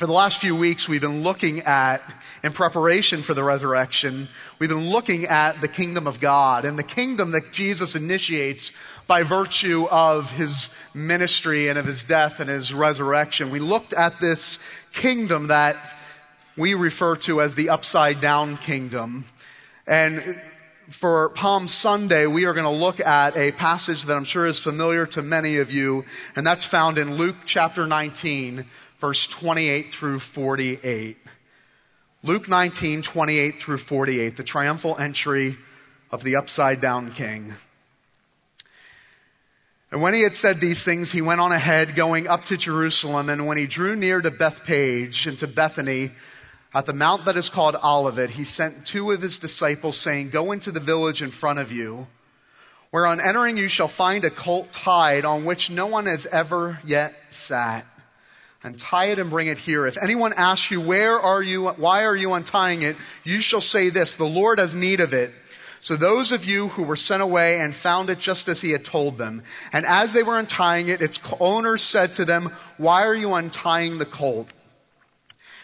For the last few weeks, we've been looking at, in preparation for the resurrection, we've been looking at the kingdom of God and the kingdom that Jesus initiates by virtue of his ministry and of his death and his resurrection. We looked at this kingdom that we refer to as the upside down kingdom. And for Palm Sunday, we are going to look at a passage that I'm sure is familiar to many of you, and that's found in Luke chapter 19 verse 28 through 48. Luke 19, 28 through 48, the triumphal entry of the upside down king. And when he had said these things, he went on ahead, going up to Jerusalem. And when he drew near to Bethphage and to Bethany, at the mount that is called Olivet, he sent two of his disciples, saying, Go into the village in front of you, where on entering you shall find a colt tied on which no one has ever yet sat and tie it and bring it here. If anyone asks you, where are you, why are you untying it? You shall say this, the Lord has need of it. So those of you who were sent away and found it just as he had told them. And as they were untying it, its owner said to them, why are you untying the colt?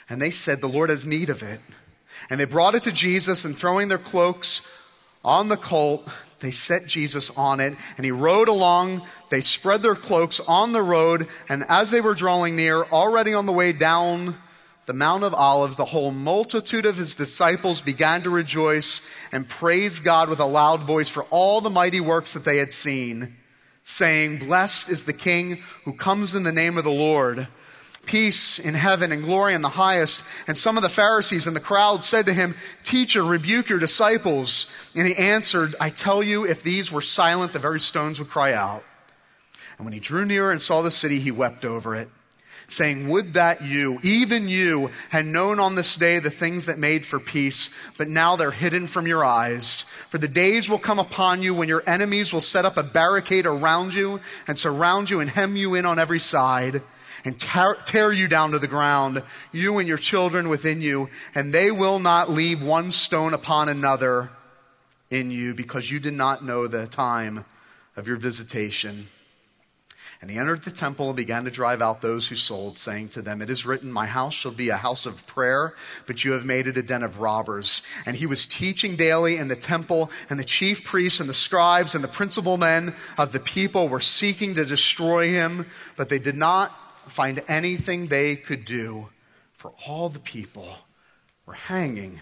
And they said, the Lord has need of it. And they brought it to Jesus and throwing their cloaks on the colt, they set Jesus on it, and he rode along. They spread their cloaks on the road, and as they were drawing near, already on the way down the Mount of Olives, the whole multitude of his disciples began to rejoice and praise God with a loud voice for all the mighty works that they had seen, saying, Blessed is the King who comes in the name of the Lord peace in heaven and glory in the highest. And some of the Pharisees in the crowd said to him, Teacher, rebuke your disciples. And he answered, I tell you, if these were silent, the very stones would cry out. And when he drew near and saw the city, he wept over it, saying, Would that you, even you, had known on this day the things that made for peace, but now they're hidden from your eyes. For the days will come upon you when your enemies will set up a barricade around you and surround you and hem you in on every side and tear, tear you down to the ground, you and your children within you, and they will not leave one stone upon another in you because you did not know the time of your visitation. And he entered the temple and began to drive out those who sold, saying to them, It is written, My house shall be a house of prayer, but you have made it a den of robbers. And he was teaching daily in the temple, and the chief priests and the scribes and the principal men of the people were seeking to destroy him, but they did not find anything they could do, for all the people were hanging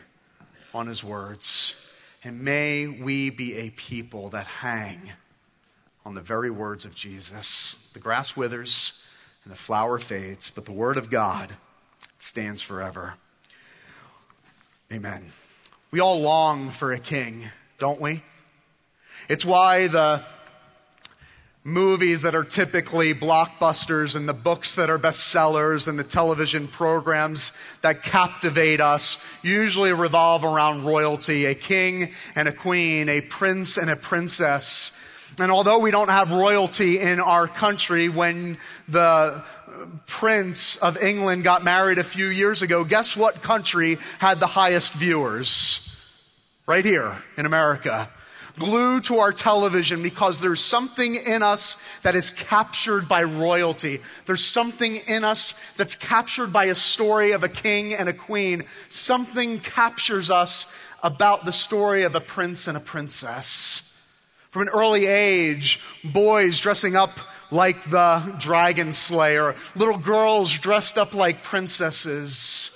on his words. And may we be a people that hang on the very words of Jesus. The grass withers and the flower fades, but the word of God stands forever. Amen. We all long for a king, don't we? It's why the movies that are typically blockbusters and the books that are bestsellers and the television programs that captivate us usually revolve around royalty a king and a queen, a prince and a princess. And although we don't have royalty in our country, when the Prince of England got married a few years ago, guess what country had the highest viewers? Right here in America glued to our television because there's something in us that is captured by royalty. There's something in us that's captured by a story of a king and a queen. Something captures us about the story of a prince and a princess. From an early age, boys dressing up like the dragon slayer, little girls dressed up like princesses.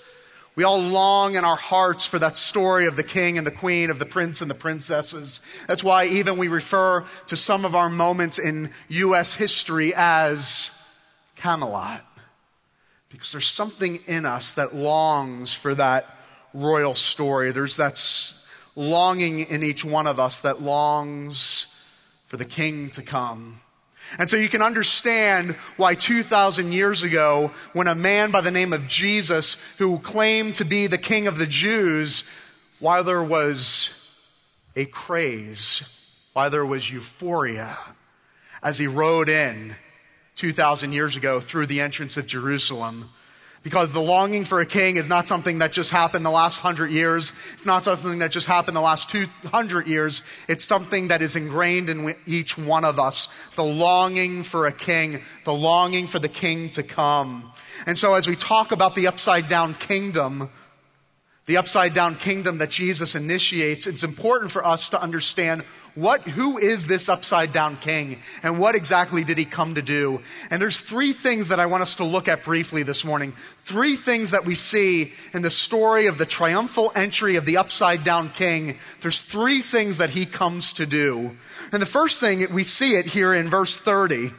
We all long in our hearts for that story of the king and the queen, of the prince and the princesses. That's why even we refer to some of our moments in U.S. history as Camelot. Because there's something in us that longs for that royal story. There's that longing in each one of us that longs for the king to come. And so you can understand why 2,000 years ago, when a man by the name of Jesus, who claimed to be the king of the Jews, why there was a craze, why there was euphoria, as he rode in 2,000 years ago through the entrance of Jerusalem because the longing for a king is not something that just happened the last hundred years. It's not something that just happened the last 200 years. It's something that is ingrained in each one of us. The longing for a king, the longing for the king to come. And so, as we talk about the upside down kingdom, the upside down kingdom that Jesus initiates, it's important for us to understand what, who is this upside down king and what exactly did he come to do? And there's three things that I want us to look at briefly this morning. Three things that we see in the story of the triumphal entry of the upside down king. There's three things that he comes to do. And the first thing, we see it here in verse 30.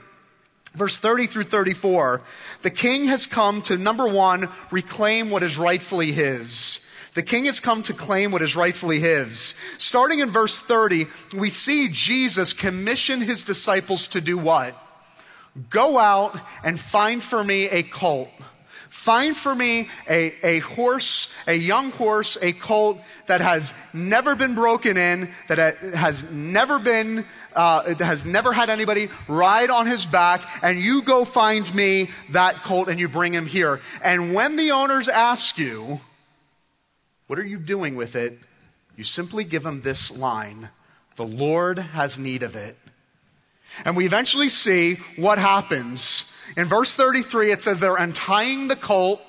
Verse 30 through 34. The king has come to number one, reclaim what is rightfully his. The king has come to claim what is rightfully his. Starting in verse 30, we see Jesus commission his disciples to do what? Go out and find for me a colt. Find for me a, a horse, a young horse, a colt that has never been broken in, that has never been, uh, has never had anybody ride on his back, and you go find me that colt and you bring him here. And when the owners ask you, what are you doing with it? You simply give them this line The Lord has need of it. And we eventually see what happens. In verse 33, it says they're untying the colt.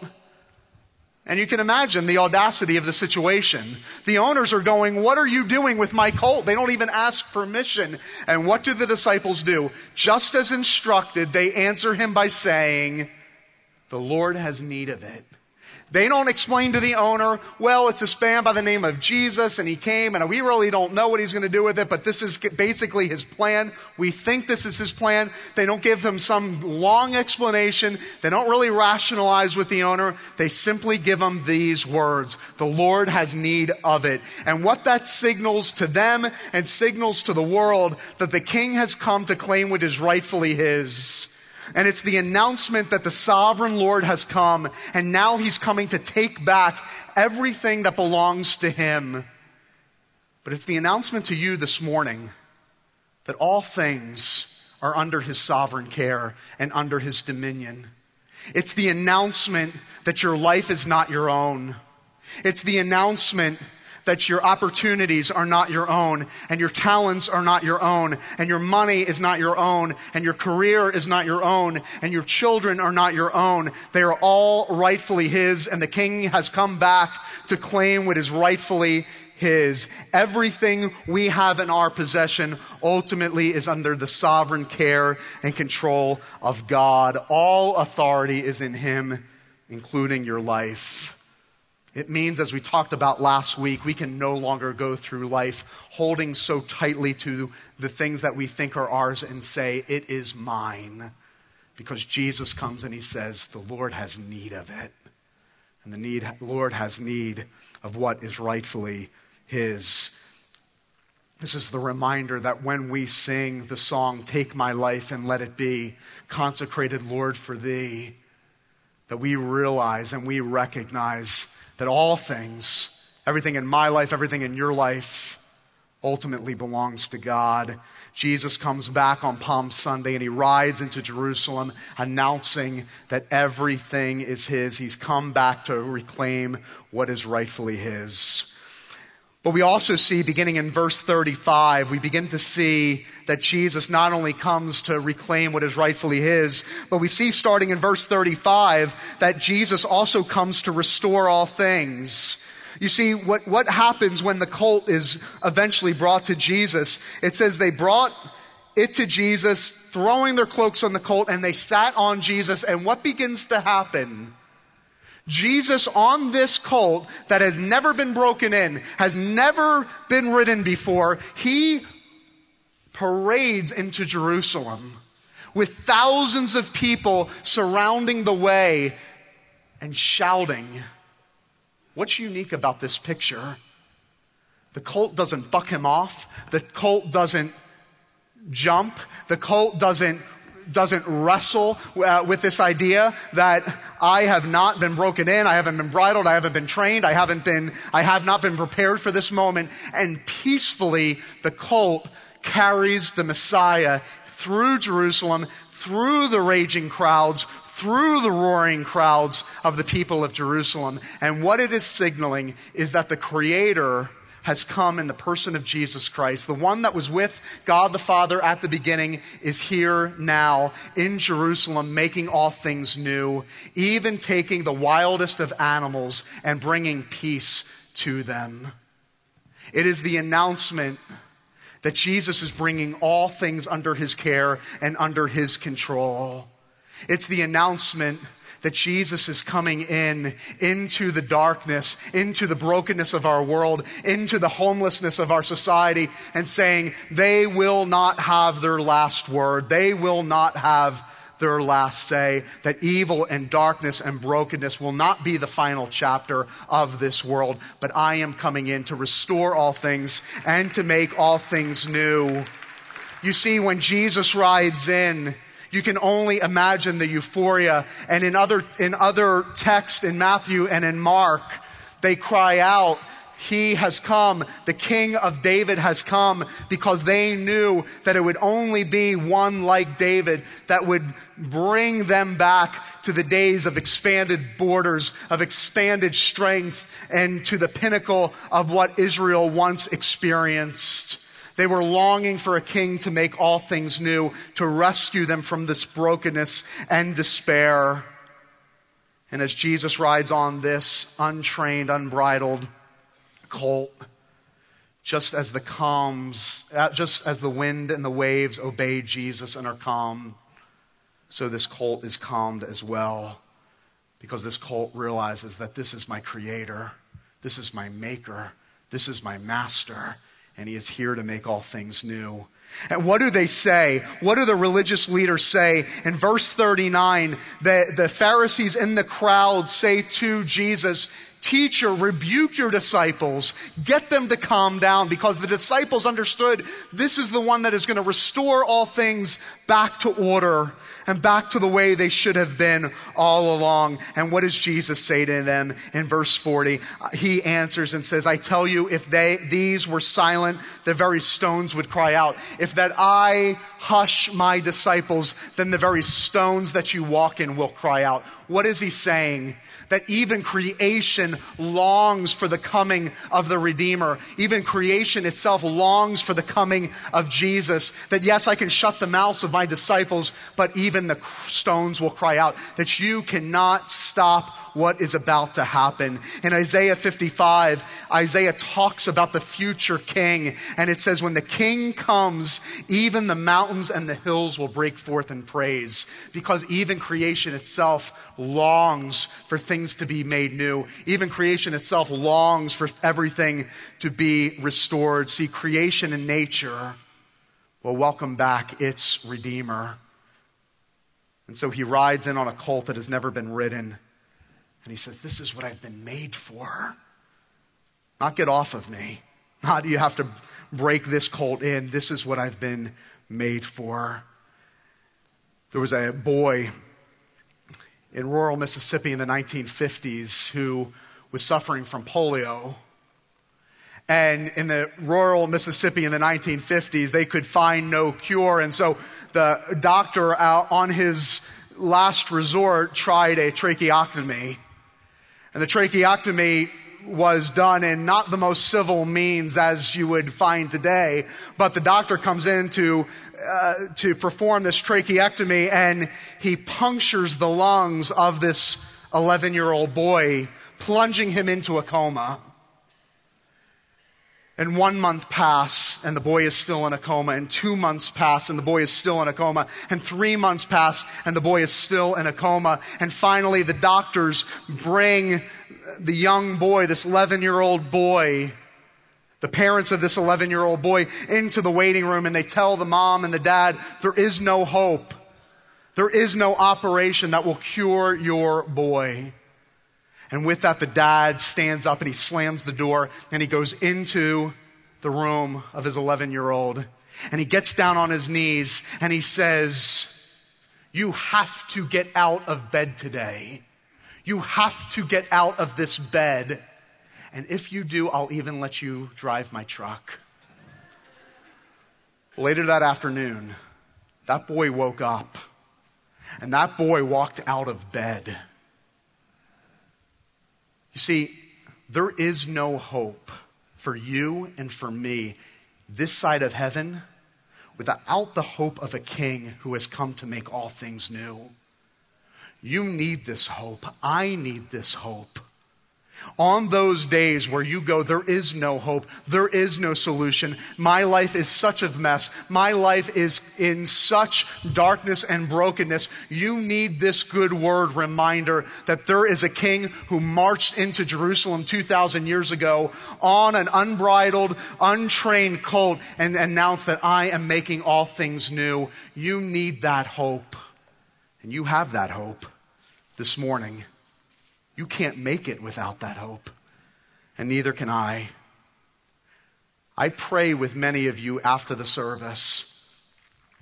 And you can imagine the audacity of the situation. The owners are going, What are you doing with my colt? They don't even ask permission. And what do the disciples do? Just as instructed, they answer him by saying, The Lord has need of it. They don't explain to the owner, well, it's a man by the name of Jesus and he came and we really don't know what he's going to do with it, but this is basically his plan. We think this is his plan. They don't give him some long explanation. They don't really rationalize with the owner. They simply give him these words. The Lord has need of it. And what that signals to them and signals to the world that the king has come to claim what is rightfully his. And it's the announcement that the sovereign Lord has come, and now he's coming to take back everything that belongs to him. But it's the announcement to you this morning that all things are under his sovereign care and under his dominion. It's the announcement that your life is not your own. It's the announcement that your opportunities are not your own, and your talents are not your own, and your money is not your own, and your career is not your own, and your children are not your own. They are all rightfully His, and the King has come back to claim what is rightfully his. Everything we have in our possession ultimately is under the sovereign care and control of God. All authority is in Him, including your life. It means, as we talked about last week, we can no longer go through life holding so tightly to the things that we think are ours and say, It is mine. Because Jesus comes and he says, The Lord has need of it. And the need, Lord has need of what is rightfully his. This is the reminder that when we sing the song, Take My Life and Let It Be, consecrated Lord for Thee, that we realize and we recognize that all things, everything in my life, everything in your life, ultimately belongs to God. Jesus comes back on Palm Sunday and he rides into Jerusalem announcing that everything is his. He's come back to reclaim what is rightfully his. But we also see, beginning in verse 35, we begin to see that Jesus not only comes to reclaim what is rightfully his, but we see starting in verse 35 that Jesus also comes to restore all things. You see, what, what happens when the colt is eventually brought to Jesus? It says they brought it to Jesus, throwing their cloaks on the colt, and they sat on Jesus. And what begins to happen? Jesus on this colt that has never been broken in, has never been ridden before, he parades into Jerusalem with thousands of people surrounding the way and shouting. What's unique about this picture? The colt doesn't buck him off. The colt doesn't jump. The colt doesn't doesn't wrestle uh, with this idea that I have not been broken in, I haven't been bridled, I haven't been trained, I haven't been, I have not been prepared for this moment. And peacefully, the colt carries the Messiah through Jerusalem, through the raging crowds, through the roaring crowds of the people of Jerusalem. And what it is signaling is that the Creator has come in the person of Jesus Christ. The one that was with God the Father at the beginning is here now in Jerusalem, making all things new, even taking the wildest of animals and bringing peace to them. It is the announcement that Jesus is bringing all things under his care and under his control. It's the announcement that Jesus is coming in into the darkness, into the brokenness of our world, into the homelessness of our society, and saying, they will not have their last word. They will not have their last say, that evil and darkness and brokenness will not be the final chapter of this world, but I am coming in to restore all things and to make all things new. You see, when Jesus rides in, you can only imagine the euphoria. And in other, in other texts, in Matthew and in Mark, they cry out, He has come. The King of David has come because they knew that it would only be one like David that would bring them back to the days of expanded borders, of expanded strength, and to the pinnacle of what Israel once experienced. They were longing for a king to make all things new, to rescue them from this brokenness and despair. And as Jesus rides on this untrained, unbridled colt, just as the calms, uh, just as the wind and the waves obey Jesus and are calm, so this colt is calmed as well. Because this colt realizes that this is my creator, this is my maker, this is my master and he is here to make all things new. And what do they say? What do the religious leaders say? In verse 39, the, the Pharisees in the crowd say to Jesus, Teacher, rebuke your disciples. Get them to calm down because the disciples understood this is the one that is going to restore all things back to order and back to the way they should have been all along. And what does Jesus say to them in verse 40? He answers and says, I tell you, if they, these were silent, the very stones would cry out. If that I hush my disciples, then the very stones that you walk in will cry out. What is he saying? That even creation longs for the coming of the Redeemer. Even creation itself longs for the coming of Jesus. That yes, I can shut the mouths of my disciples, but even the stones will cry out that you cannot stop what is about to happen. In Isaiah 55, Isaiah talks about the future king, and it says, When the king comes, even the mountains and the hills will break forth in praise, because even creation itself longs for things to be made new. Even creation itself longs for everything to be restored. See, creation and nature will welcome back its Redeemer. And so he rides in on a colt that has never been ridden. And he says, This is what I've been made for. Not get off of me. Not you have to break this colt in. This is what I've been made for. There was a boy in rural Mississippi in the 1950s who was suffering from polio. And in the rural Mississippi in the 1950s, they could find no cure. And so the doctor, out on his last resort, tried a tracheotomy. And the tracheotomy was done in not the most civil means as you would find today, but the doctor comes in to, uh, to perform this tracheectomy and he punctures the lungs of this 11 year old boy, plunging him into a coma. And one month pass and the boy is still in a coma. And two months pass and the boy is still in a coma. And three months pass and the boy is still in a coma. And finally the doctors bring the young boy, this 11 year old boy, the parents of this 11 year old boy into the waiting room and they tell the mom and the dad, there is no hope. There is no operation that will cure your boy. And with that, the dad stands up and he slams the door and he goes into the room of his 11 year old. And he gets down on his knees and he says, You have to get out of bed today. You have to get out of this bed. And if you do, I'll even let you drive my truck. Later that afternoon, that boy woke up and that boy walked out of bed. You see, there is no hope for you and for me this side of heaven without the hope of a king who has come to make all things new. You need this hope. I need this hope. On those days where you go, there is no hope, there is no solution. My life is such a mess. My life is in such darkness and brokenness. You need this good word reminder that there is a king who marched into Jerusalem 2,000 years ago on an unbridled, untrained colt and announced that I am making all things new. You need that hope. And you have that hope this morning. You can't make it without that hope, and neither can I. I pray with many of you after the service.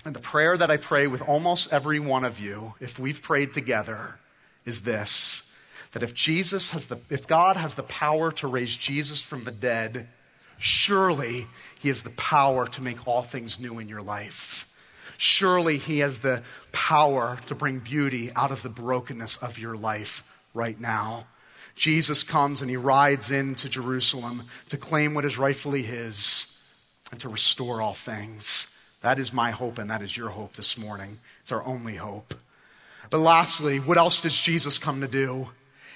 And the prayer that I pray with almost every one of you, if we've prayed together, is this that if Jesus has the if God has the power to raise Jesus from the dead, surely he has the power to make all things new in your life. Surely he has the power to bring beauty out of the brokenness of your life right now. Jesus comes and he rides into Jerusalem to claim what is rightfully his and to restore all things. That is my hope, and that is your hope this morning. It's our only hope. But lastly, what else does Jesus come to do?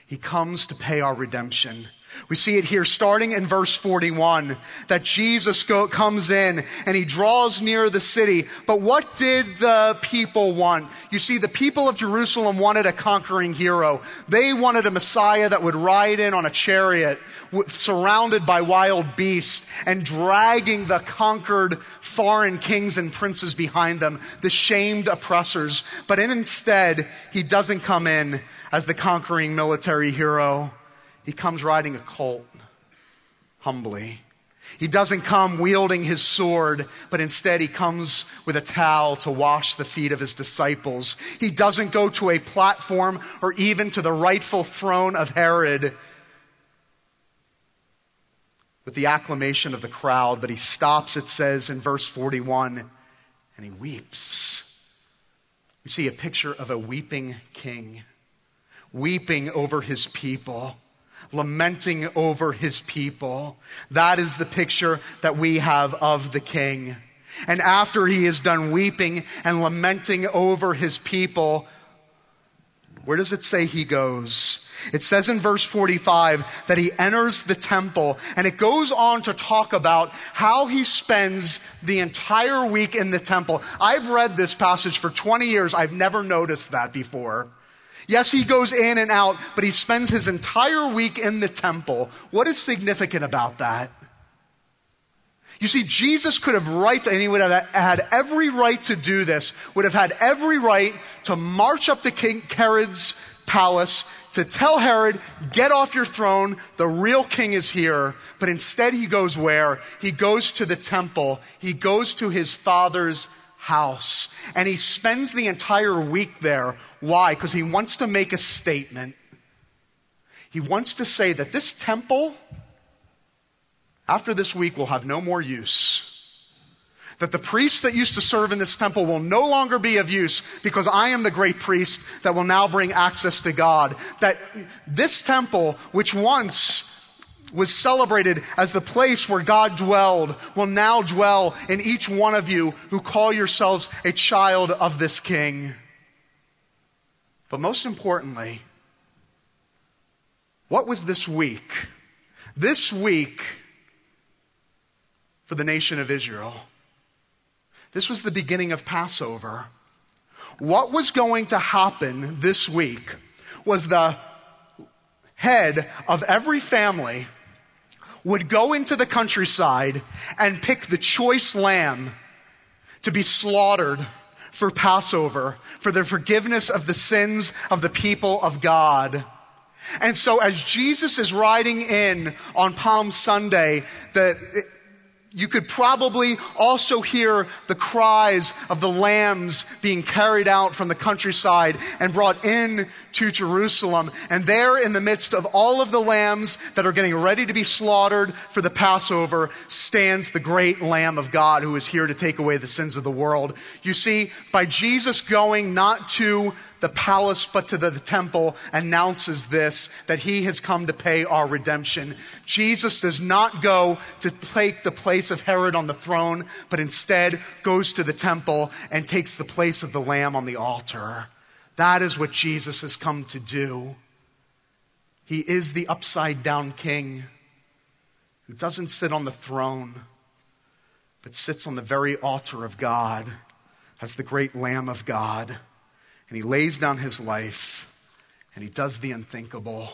He comes to pay our redemption. We see it here starting in verse 41 that Jesus go, comes in and he draws near the city. But what did the people want? You see, the people of Jerusalem wanted a conquering hero. They wanted a Messiah that would ride in on a chariot surrounded by wild beasts and dragging the conquered foreign kings and princes behind them, the shamed oppressors. But instead, he doesn't come in as the conquering military hero. He comes riding a colt, humbly. He doesn't come wielding his sword, but instead he comes with a towel to wash the feet of his disciples. He doesn't go to a platform or even to the rightful throne of Herod with the acclamation of the crowd, but he stops, it says in verse 41, and he weeps. We see a picture of a weeping king, weeping over his people lamenting over his people. That is the picture that we have of the king. And after he is done weeping and lamenting over his people, where does it say he goes? It says in verse 45 that he enters the temple and it goes on to talk about how he spends the entire week in the temple. I've read this passage for 20 years. I've never noticed that before. Yes, he goes in and out, but he spends his entire week in the temple. What is significant about that? You see, Jesus could have right, and he would have had every right to do this, would have had every right to march up to King Herod's palace, to tell Herod, get off your throne, the real king is here. But instead, he goes where? He goes to the temple, he goes to his father's house. And he spends the entire week there. Why? Because he wants to make a statement. He wants to say that this temple, after this week, will have no more use. That the priests that used to serve in this temple will no longer be of use because I am the great priest that will now bring access to God. That this temple, which once was celebrated as the place where God dwelled will now dwell in each one of you who call yourselves a child of this king. But most importantly, what was this week? This week for the nation of Israel. This was the beginning of Passover. What was going to happen this week was the head of every family would go into the countryside and pick the choice lamb to be slaughtered for Passover, for the forgiveness of the sins of the people of God. And so, as Jesus is riding in on Palm Sunday, the, you could probably also hear the cries of the lambs being carried out from the countryside and brought in to Jerusalem. And there, in the midst of all of the lambs that are getting ready to be slaughtered for the Passover, stands the great Lamb of God who is here to take away the sins of the world. You see, by Jesus going not to the palace, but to the temple, announces this that he has come to pay our redemption. Jesus does not go to take the place of Herod on the throne, but instead goes to the temple and takes the place of the lamb on the altar. That is what Jesus has come to do. He is the upside down king who doesn't sit on the throne, but sits on the very altar of God as the great Lamb of God. And he lays down his life and he does the unthinkable.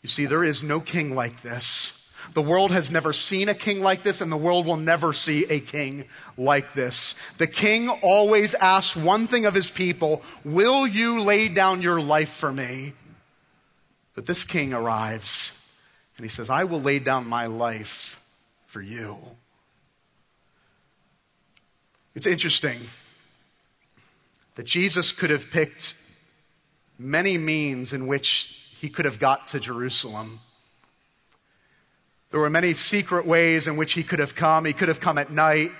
You see, there is no king like this. The world has never seen a king like this, and the world will never see a king like this. The king always asks one thing of his people Will you lay down your life for me? But this king arrives and he says, I will lay down my life for you. It's interesting that Jesus could have picked many means in which he could have got to Jerusalem. There were many secret ways in which he could have come. He could have come at night.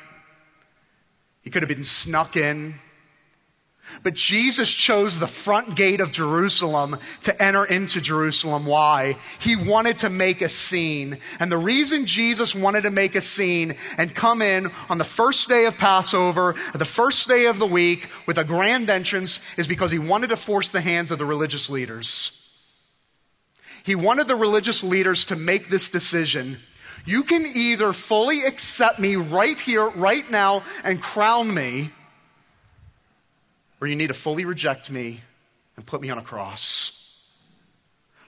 He could have been snuck in. But Jesus chose the front gate of Jerusalem to enter into Jerusalem. Why? He wanted to make a scene. And the reason Jesus wanted to make a scene and come in on the first day of Passover, the first day of the week, with a grand entrance is because he wanted to force the hands of the religious leaders. He wanted the religious leaders to make this decision. You can either fully accept me right here, right now, and crown me or you need to fully reject me and put me on a cross.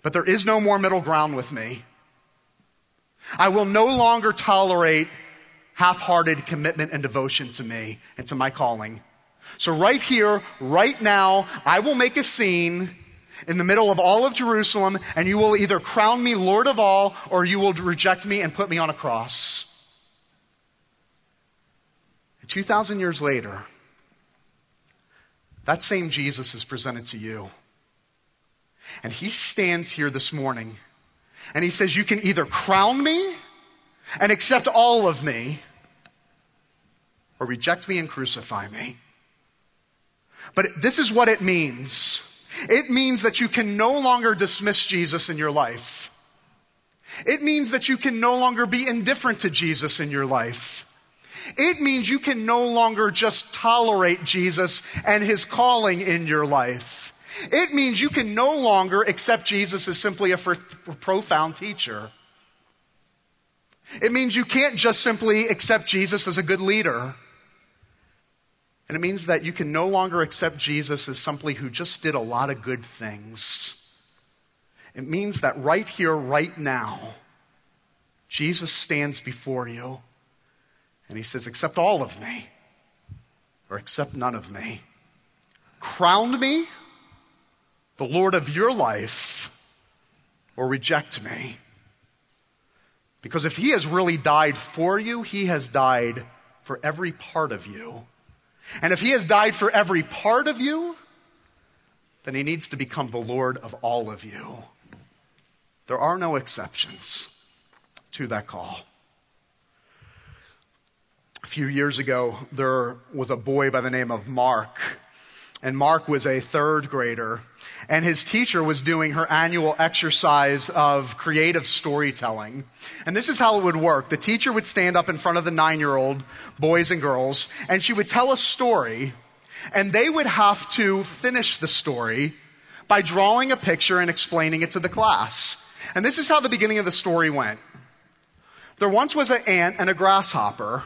But there is no more middle ground with me. I will no longer tolerate half hearted commitment and devotion to me and to my calling. So, right here, right now, I will make a scene in the middle of all of Jerusalem, and you will either crown me Lord of all or you will reject me and put me on a cross. And 2,000 years later, that same Jesus is presented to you. And he stands here this morning and he says, You can either crown me and accept all of me, or reject me and crucify me. But this is what it means it means that you can no longer dismiss Jesus in your life. It means that you can no longer be indifferent to Jesus in your life. It means you can no longer just tolerate Jesus and his calling in your life. It means you can no longer accept Jesus as simply a profound teacher. It means you can't just simply accept Jesus as a good leader. And it means that you can no longer accept Jesus as somebody who just did a lot of good things. It means that right here, right now, Jesus stands before you and he says, Accept all of me, or accept none of me. Crown me, the Lord of your life, or reject me. Because if he has really died for you, he has died for every part of you. And if he has died for every part of you, then he needs to become the Lord of all of you. There are no exceptions to that call. A few years ago, there was a boy by the name of Mark. And Mark was a third grader. And his teacher was doing her annual exercise of creative storytelling. And this is how it would work. The teacher would stand up in front of the nine year old boys and girls, and she would tell a story, and they would have to finish the story by drawing a picture and explaining it to the class. And this is how the beginning of the story went. There once was an ant and a grasshopper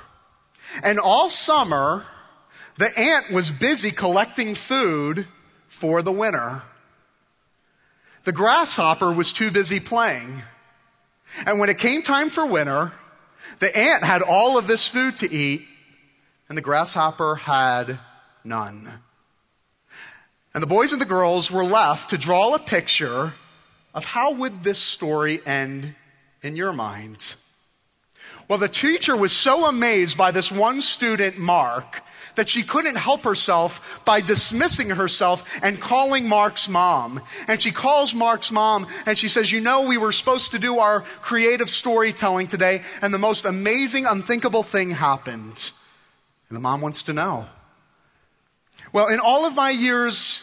and all summer, the ant was busy collecting food for the winter. The grasshopper was too busy playing. And when it came time for winter, the ant had all of this food to eat, and the grasshopper had none. And the boys and the girls were left to draw a picture of how would this story end in your mind. Well, the teacher was so amazed by this one student, Mark, that she couldn't help herself by dismissing herself and calling Mark's mom. And she calls Mark's mom and she says, You know, we were supposed to do our creative storytelling today, and the most amazing, unthinkable thing happened. And the mom wants to know. Well, in all of my years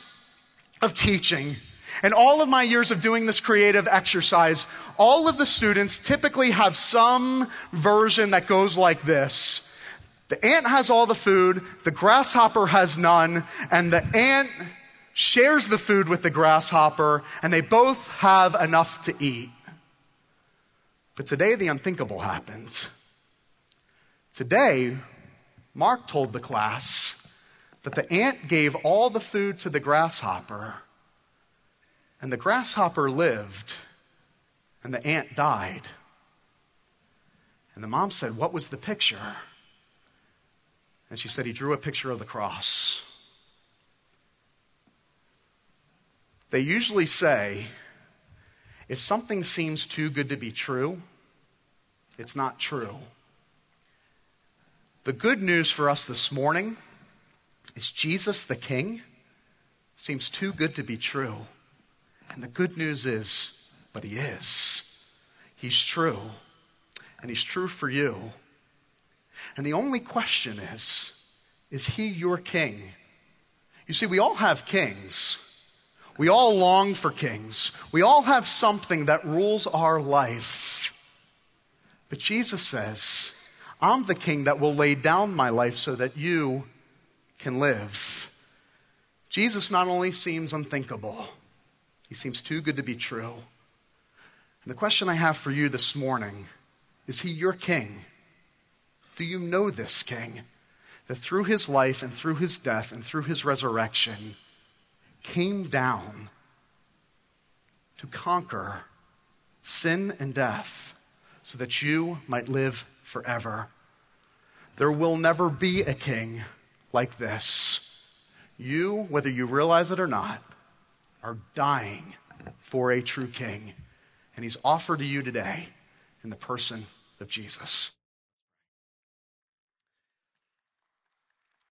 of teaching, and all of my years of doing this creative exercise, all of the students typically have some version that goes like this. The ant has all the food, the grasshopper has none, and the ant shares the food with the grasshopper, and they both have enough to eat. But today, the unthinkable happens. Today, Mark told the class that the ant gave all the food to the grasshopper, and the grasshopper lived, and the ant died. And the mom said, What was the picture? And she said, He drew a picture of the cross. They usually say, if something seems too good to be true, it's not true. The good news for us this morning is Jesus the King seems too good to be true. And the good news is, but he is. He's true. And he's true for you. And the only question is, is he your king? You see, we all have kings. We all long for kings. We all have something that rules our life. But Jesus says, I'm the king that will lay down my life so that you can live. Jesus not only seems unthinkable, he seems too good to be true. And the question I have for you this morning is he your king? Do you know this king? That through his life and through his death and through his resurrection, came down to conquer sin and death so that you might live forever. There will never be a king like this. You, whether you realize it or not, are dying for a true king. And he's offered to you today in the person of Jesus.